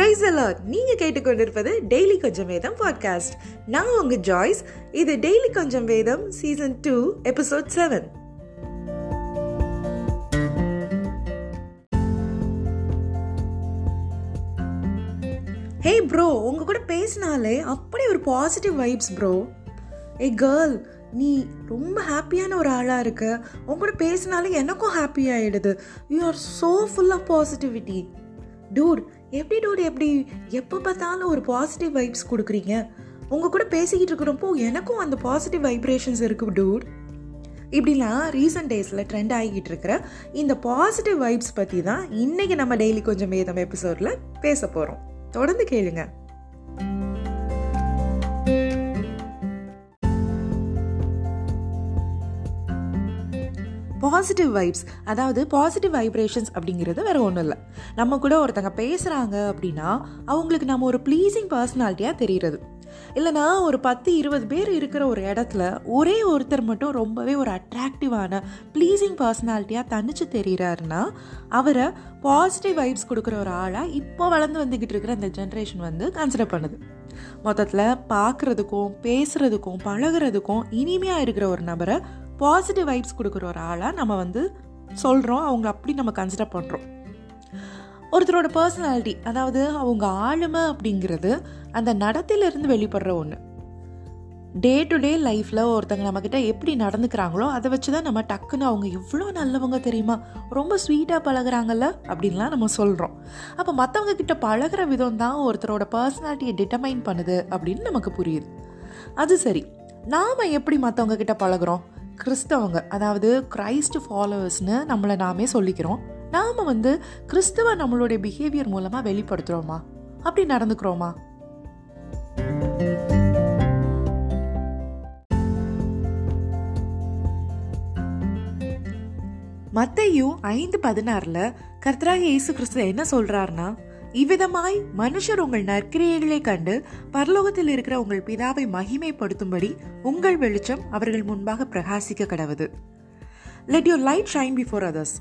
Price allot நீங்கள் கேட்டுக்கொண்டிருப்பது daily கொஞ்சம் வேதம் பாட்காஸ்ட் நான் உங்கள் ஜாய்ஸ் இது டெய்லி கொஞ்சம் வேதம் season two episode seven hey bro உங்க கூட பேசினாலே அப்படி ஒரு பாசிட்டிவ் வைப்ஸ் ப்ரோ ஏ கேர்ள் நீ ரொம்ப ஹாப்பியான ஒரு ஆளாக இருக்க. உங்க கூட பேசினாலே எனக்கும் ஹாப்பி ஆகிடுது you are so full of positivity dude எப்படி டூட் எப்படி? எப்போ பார்த்தாலும் ஒரு பாசிட்டிவ் வைப்ஸ் கொடுக்குறீங்க. உங்கள் கூட பேசிக்கிட்டு இருக்கிறப்போ எனக்கும் அந்த பாசிட்டிவ் வைப்ரேஷன்ஸ் இருக்குது டூட். இப்படிலாம் ரீசெண்ட் டேஸில் ட்ரெண்ட் ஆகிக்கிட்டு இருக்கிற இந்த பாசிட்டிவ் வைப்ஸ் பற்றி தான் இன்றைக்கி நம்ம டெய்லி கொஞ்சம் வேதம் எபிசோடில் பேச போகிறோம் தொடர்ந்து கேளுங்கள் பாசிட்டிவ் வைப்ஸ் அதாவது பாசிட்டிவ் வைப்ரேஷன்ஸ் அப்படிங்கிறது வேற ஒன்றும் இல்லை. நம்ம கூட ஒருத்தங்க பேசுகிறாங்க அப்படின்னா அவங்களுக்கு நம்ம ஒரு ப்ளீஸிங் பர்சனாலிட்டியாக தெரிகிறது இல்லைனா ஒரு பத்து இருபது பேர் இருக்கிற ஒரு இடத்துல ஒரே ஒருத்தர் மட்டும் ரொம்பவே ஒரு அட்ராக்டிவான ப்ளீஸிங் பர்சனாலிட்டியாக தனிச்சு தெரிகிறாருன்னா அவரை பாசிட்டிவ் வைப்ஸ் கொடுக்குற ஒரு ஆளாக இப்போ வளர்ந்து வந்துக்கிட்டு இருக்கிற அந்த ஜென்ரேஷன் வந்து கன்சிடர் பண்ணுது. மொத்தத்தில் பார்க்குறதுக்கும் பேசுகிறதுக்கும் பழகிறதுக்கும் இனிமையாக இருக்கிற ஒரு நபரை பாசிட்டிவ் வைப்ஸ் கொடுக்குற ஒரு ஆளாக நம்ம வந்து சொல்கிறோம் அவங்க அப்படி நம்ம கன்சிடர் பண்ணுறோம் ஒருத்தரோட பர்சனாலிட்டி அதாவது அவங்க ஆளுமை அப்படிங்கிறது அந்த நடத்திலிருந்து வெளிப்படுற ஒன்று டே டு டே லைஃப்பில் ஒருத்தங்க நம்மக்கிட்ட எப்படி நடந்துக்கிறாங்களோ அதை வச்சு தான் நம்ம டக்குன்னு அவங்க எவ்வளோ நல்லவங்க தெரியுமா? ரொம்ப ஸ்வீட்டாக பழகுறாங்கல்ல? அப்படின்லாம் நம்ம சொல்கிறோம் அப்போ மற்றவங்க கிட்ட பழகிற விதம் தான் ஒருத்தரோட பர்சனாலிட்டியை டிட்டர்மைன் பண்ணுது அப்படின்னு நமக்கு புரியுது. அது சரி. நாம் எப்படி மற்றவங்க கிட்ட பழகிறோம்? கிறிஸ்தவங்க அதாவது கிரைஸ்ட் ஃபாலோவர்ஸ்னு நம்மளை நாமே சொல்லிக்கிறோம். நாம் வந்து கிறிஸ்தவ நம்மளுடைய பிஹேவியர் மூலமாக வெளிப்படுத்துகிறோமா அப்படி நடந்துக்கிறோமா? மத்தையும் ஐந்து பதினாறில் கர்த்தராக இயேசு கிறிஸ்து என்ன சொல்கிறாருன்னா இவ்விதமாய் மனுஷர் உங்கள் நற்கிரியைகளை கண்டு பரலோகத்தில் இருக்கிற உங்கள் பிதாவை மகிமைப்படுத்தும்படி உங்கள் வெளிச்சம் அவர்கள் முன்பாக பிரகாசிக்க கடவுது. Let your light shine before others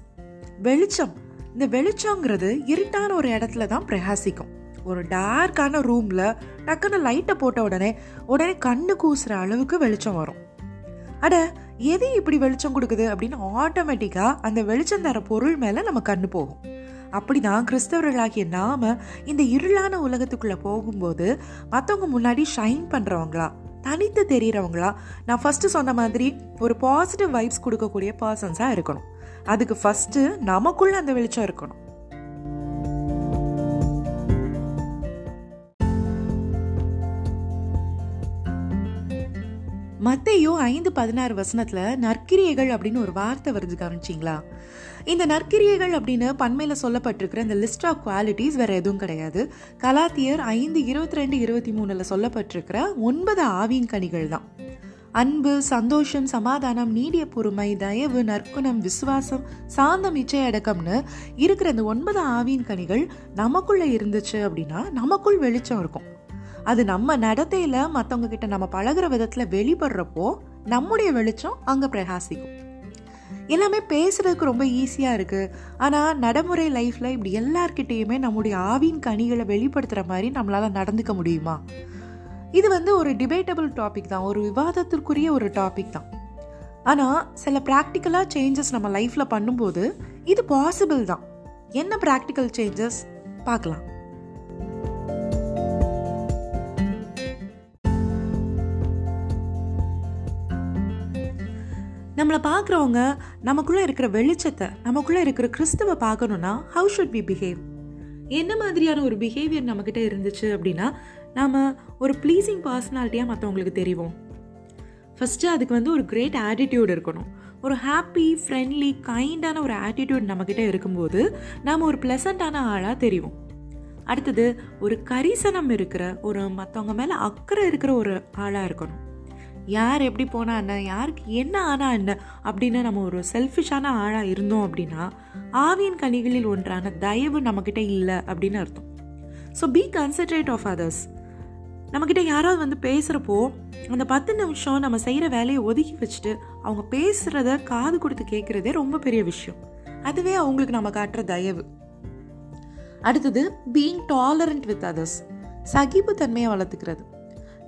வெளிச்சம் இந்த வெளிச்சங்கிறது இருட்டான ஒரு இடத்துல தான் பிரகாசிக்கும். ஒரு டார்க்கான ரூம்ல டக்குன்னு லைட்டை போட்ட உடனே உடனே கண்ணு கூசுற அளவுக்கு வெளிச்சம் வரும். அட எது இப்படி வெளிச்சம் கொடுக்குது அப்படின்னு ஆட்டோமேட்டிக்காக அந்த வெளிச்சம் தர பொருள் மேலே நம்ம கண்ணு போகும். அப்படிதான் கிறிஸ்தவர்களாகிய நாம இந்த இருளான உலகத்துக்குள்ள போகும்போது மற்றவங்க முன்னாடி ஷைன் பண்றவங்களா தனித்து தெரிகிறவங்களா நான் ஃபஸ்ட்டு சொன்ன மாதிரி ஒரு பாசிட்டிவ் வைப்ஸ் கொடுக்கக்கூடிய பர்சன்ஸாக இருக்கணும். அதுக்கு ஃபஸ்ட்டு நமக்குள்ள அந்த வெளிச்சம் இருக்கணும். மத்தையோ ஐந்து பதினாறு வசனத்துல நற்கிரியைகள் அப்படின்னு ஒரு வார்த்தை வருது கவனிச்சிங்களா? இந்த நற்கிரியைகள் அப்படின்னு பண்மையில சொல்லப்பட்டிருக்கிற இந்த லிஸ்ட் ஆஃப் குவாலிட்டிஸ் வேற எதுவும் கிடையாது. கலாத்தியர் ஐந்து இருபத்தி ரெண்டு இருபத்தி மூணுல சொல்லப்பட்டிருக்கிற ஒன்பது ஆவியின் கனிகள் தான். அன்பு சந்தோஷம் சமாதானம் நீடிய பொறுமை தயவு நற்குணம் விசுவாசம் சாந்தம் இச்சை அடக்கம்னு இருக்கிற இந்த ஒன்பது ஆவியின் கனிகள் நமக்குள்ள இருந்துச்சு அப்படின்னா நமக்குள் வெளிச்சம் இருக்கும். அது நம்ம நடத்தையில் மற்றவங்க கிட்ட நம்ம பழகுற விதத்தில் வெளிப்படுறப்போ நம்முடைய வெளிச்சம் அங்கே பிரகாசிக்கும். எல்லாமே பேசுறதுக்கு ரொம்ப ஈஸியாக இருக்குது ஆனால் நடைமுறை லைஃப்பில் இப்படி எல்லார்கிட்டேயுமே நம்முடைய ஆவின் கனிகளை வெளிப்படுத்துகிற மாதிரி நம்மளால் நடந்துக்க முடியுமா? இது வந்து ஒரு டிபேட்டபிள் டாபிக் தான். ஒரு விவாதத்திற்குரிய ஒரு டாபிக் தான். ஆனால் சில ப்ராக்டிக்கலாக சேஞ்சஸ் நம்ம லைஃப்பில் பண்ணும்போது இது பாசிபிள் தான். என்ன ப்ராக்டிக்கல் சேஞ்சஸ் பார்க்கலாம். நம்மளை பார்க்குறவங்க நமக்குள்ளே இருக்கிற வெளிச்சத்தை நமக்குள்ளே இருக்கிற கிறிஸ்துவை பார்க்கணுன்னா ஹவு ஷுட் வி பிஹேவ் என்ன மாதிரியான ஒரு பிஹேவியர் நம்மக்கிட்ட இருந்துச்சு அப்படின்னா நாம் ஒரு ப்ளீஸிங் பர்சனாலிட்டியாக மற்றவங்களுக்கு தெரிவோம். ஃபஸ்ட்டு அதுக்கு வந்து ஒரு கிரேட் ஆட்டிடியூட் இருக்கணும். ஒரு ஹாப்பி ஃப்ரெண்ட்லி கைண்டான ஒரு ஆட்டிடியூட் நம்மக்கிட்ட இருக்கும்போது நாம் ஒரு ப்ளசண்ட்டான ஆளாக தெரியும் அடுத்தது ஒரு கரிசனம் இருக்கிற ஒரு மற்றவங்க மேலே அக்கறை இருக்கிற ஒரு ஆளாக இருக்கணும். யார் எப்படி போனால் என்ன? யாருக்கு என்ன ஆனால் என்ன? அப்படின்னு நம்ம ஒரு செல்ஃபிஷான ஆளாக இருந்தோம் அப்படின்னா ஆவியின் கனிகளில் ஒன்றான தயவு நம்மக்கிட்ட இல்லை அப்படின்னு அர்த்தம். So be concentrate of others நம்மக்கிட்ட யாராவது வந்து பேசுகிறப்போ அந்த பத்து நிமிஷம் நம்ம செய்கிற வேலையை ஒதுக்கி வச்சுட்டு அவங்க பேசுகிறத காது கொடுத்து கேட்குறதே ரொம்ப பெரிய விஷயம். அதுவே அவங்களுக்கு நம்ம காட்டுற தயவு. அடுத்தது பீயிங் டாலரண்ட் வித் அதர்ஸ் சகிப்புத்தன்மையை வளர்த்துக்கிறது.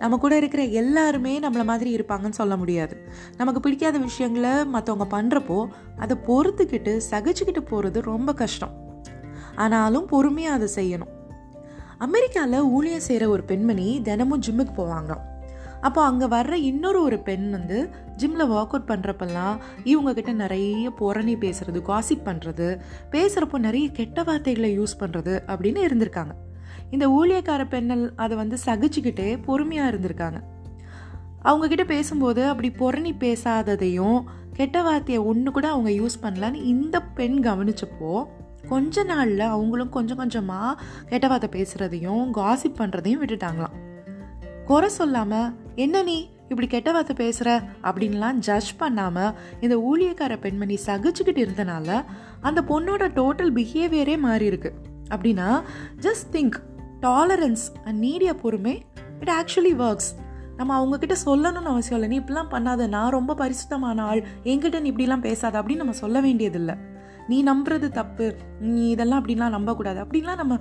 நம்ம கூட இருக்கிற எல்லாருமே நம்மளை மாதிரி இருப்பாங்கன்னு சொல்ல முடியாது. நமக்கு பிடிக்காத விஷயங்களை மற்றவங்க பண்ணுறப்போ அதை பொறுத்துக்கிட்டு சகிச்சுக்கிட்டு போகிறது ரொம்ப கஷ்டம். ஆனாலும் பொறுமையாக அதை செய்யணும். அமெரிக்காவில் ஊழியம் செய்கிற ஒரு பெண்மணி தினமும் ஜிம்முக்கு போவாங்களாம். அப்போ அங்கே வர்ற இன்னொரு ஒரு பெண் வந்து ஜிம்மில் ஒர்க் அவுட் பண்ணுறப்பெல்லாம் இவங்கக்கிட்ட நிறைய புறணி பேசுறது காசிப் பண்ணுறது பேசுகிறப்போ நிறைய கெட்ட வார்த்தைகளை யூஸ் பண்ணுறது அப்படின்னு இருந்திருக்காங்க. இந்த ஊழியக்கார பெண்ணல் அதை வந்து சகிச்சுக்கிட்டே பொறுமையாக இருந்திருக்காங்க. அவங்கக்கிட்ட பேசும்போது அப்படி புறணி பேசாததையும் கெட்ட வார்த்தையை ஒன்று கூட அவங்க யூஸ் பண்ணலான்னு இந்த பெண் கவனிச்சப்போ கொஞ்ச நாளில் அவங்களும் கொஞ்சம் கொஞ்சமாக கெட்ட வார்த்தை பேசுகிறதையும் காசிப் பண்ணுறதையும் விட்டுட்டாங்களாம். குறை சொல்லாமல் என்ன நீ இப்படி கெட்ட வார்த்தை பேசுகிற அப்படின்லாம் ஜட்ஜ் பண்ணாமல் இந்த ஊழியக்கார பெண்மணி சகிச்சுக்கிட்டு இருந்தனால அந்த பொண்ணோட டோட்டல் பிஹேவியரே மாறி இருக்குது அப்படின்னா ஜஸ்ட் திங்க் டாலரன்ஸ் அண்ட் நீடிய பொறுமை இட் ஆக்சுவலி ஒர்க்ஸ் நம்ம அவங்கக்கிட்ட சொல்லணும்னு அவசியம் இல்லை. நீ இப்படிலாம் பண்ணாத. நான் ரொம்ப பரிசுத்தமான ஆள். என்கிட்ட நீ இப்படிலாம் பேசாத அப்படின்னு நம்ம சொல்ல வேண்டியதில்லை. நீ நம்புறது தப்பு. நீ இதெல்லாம் அப்படின்லாம் நம்பக்கூடாது. அப்படின்லாம் நம்ம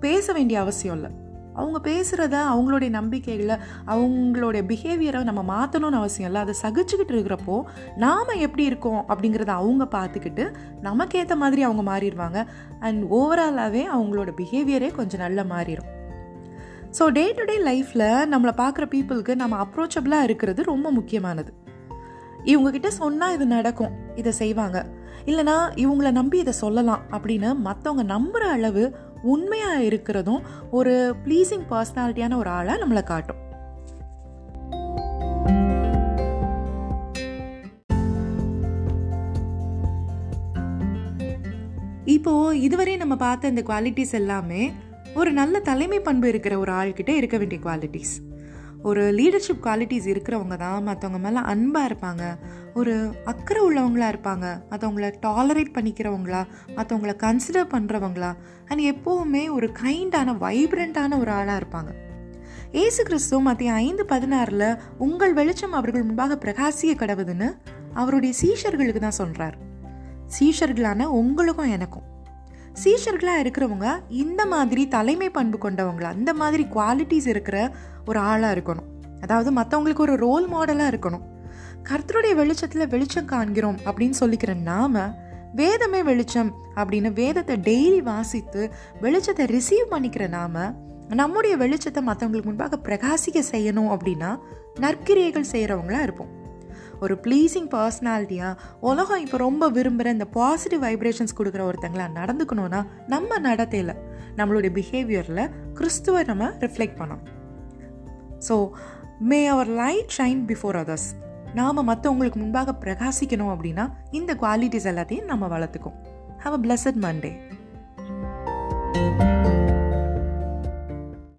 பேச வேண்டிய அவசியம் இல்லை. அவங்க பேசுகிறத அவங்களுடைய நம்பிக்கைகளை அவங்களுடைய பிஹேவியரை நம்ம மாற்றணும்னு அவசியம் இல்லை. அதை சகிச்சுக்கிட்டு இருக்கிறப்போ நாம் எப்படி இருக்கோம் அப்படிங்கிறத அவங்க பார்த்துக்கிட்டு நமக்கேற்ற மாதிரி அவங்க மாறிடுவாங்க. அண்ட் ஓவராலாகவே அவங்களோட பிஹேவியரே கொஞ்சம் நல்லா மாறிடும் ஸோ டே டு டே லைஃப்பில் நம்மளை பார்க்குற பீப்புளுக்கு நம்ம அப்ரோச்சபிளாக இருக்கிறது ரொம்ப முக்கியமானது. இவங்கக்கிட்ட சொன்னால் இது நடக்கும் இதை செய்வாங்க. இல்லைனா இவங்கள நம்பி இதை சொல்லலாம் அப்படின்னு மற்றவங்க நம்புகிற அளவு உண்மையாக இருக்கிறதும் ஒரு ப்ளீஸிங் பர்சனாலிட்டியான ஒரு ஆளாக நம்மளை காட்டும். இப்போ இதுவரை நம்ம பார்த்த இந்த குவாலிட்டிஸ் எல்லாமே ஒரு நல்ல தலைமை பண்பு இருக்கிற ஒரு ஆள்கிட்ட இருக்க வேண்டிய குவாலிட்டிஸ் ஒரு லீடர்ஷிப் குவாலிட்டிஸ் இருக்கிறவங்க தான் மற்றவங்க மேலே அன்பாக இருப்பாங்க. ஒரு அக்கறை உள்ளவங்களா இருப்பாங்க. மற்றவங்கள டாலரேட் பண்ணிக்கிறவங்களா மற்றவங்கள கன்சிடர் பண்ணுறவங்களா அண்ட் எப்போவுமே ஒரு கைண்டான வைப்ரண்ட்டான ஒரு ஆளாக இருப்பாங்க. ஏசு கிறிஸ்து மத்திய ஐந்து பதினாறில் உங்கள் வெளிச்சம் அவர்கள் முன்பாக பிரகாசிய கடவுதுன்னு அவருடைய சீஷர்களுக்கு தான் சொல்கிறார் சீஷர்களான உங்களுக்கும் எனக்கும். சீஷர்களாக இருக்கிறவங்க இந்த மாதிரி தலைமை பண்பு கொண்டவங்கள அந்த மாதிரி குவாலிட்டிஸ் இருக்கிற ஒரு ஆளாக இருக்கணும். அதாவது மற்றவங்களுக்கு ஒரு ரோல் மாடலாக இருக்கணும். கர்த்தருடைய வெளிச்சத்தில் வெளிச்சம் காண்கிறோம் அப்படின்னு சொல்லிக்கிற நாம வேதமே வெளிச்சம் அப்படின்னு வேதத்தை டெய்லி வாசித்து வெளிச்சத்தை ரிசீவ் பண்ணிக்கிற நாம நம்முடைய வெளிச்சத்தை மற்றவங்களுக்கு முன்பாக பிரகாசிக்க செய்யணும் அப்படின்னா நற்கிரியைகள் செய்கிறவங்களா இருப்போம். ஒரு ப்ளீஸிங் பர்சனாலிட்டியாக உலகம் இப்போ ரொம்ப விரும்புகிற இந்த பாசிட்டிவ் வைப்ரேஷன்ஸ் கொடுக்குற ஒருத்தங்களா நடந்துக்கணும்னா நம்ம நடத்தையில் நம்மளுடைய பிஹேவியரில் கிறிஸ்துவை நம்ம ரிஃப்ளெக்ட் பண்ணோம் ஸோ மே அவர் லைட் ஷைன் பிஃபோர் அதர்ஸ் நாம் மற்றவங்களுக்கு முன்பாக பிரகாசிக்கணும் அப்படின்னா இந்த குவாலிட்டிஸ் எல்லாத்தையும் நம்ம வளர்த்துக்கும். Have a blessed Monday thank you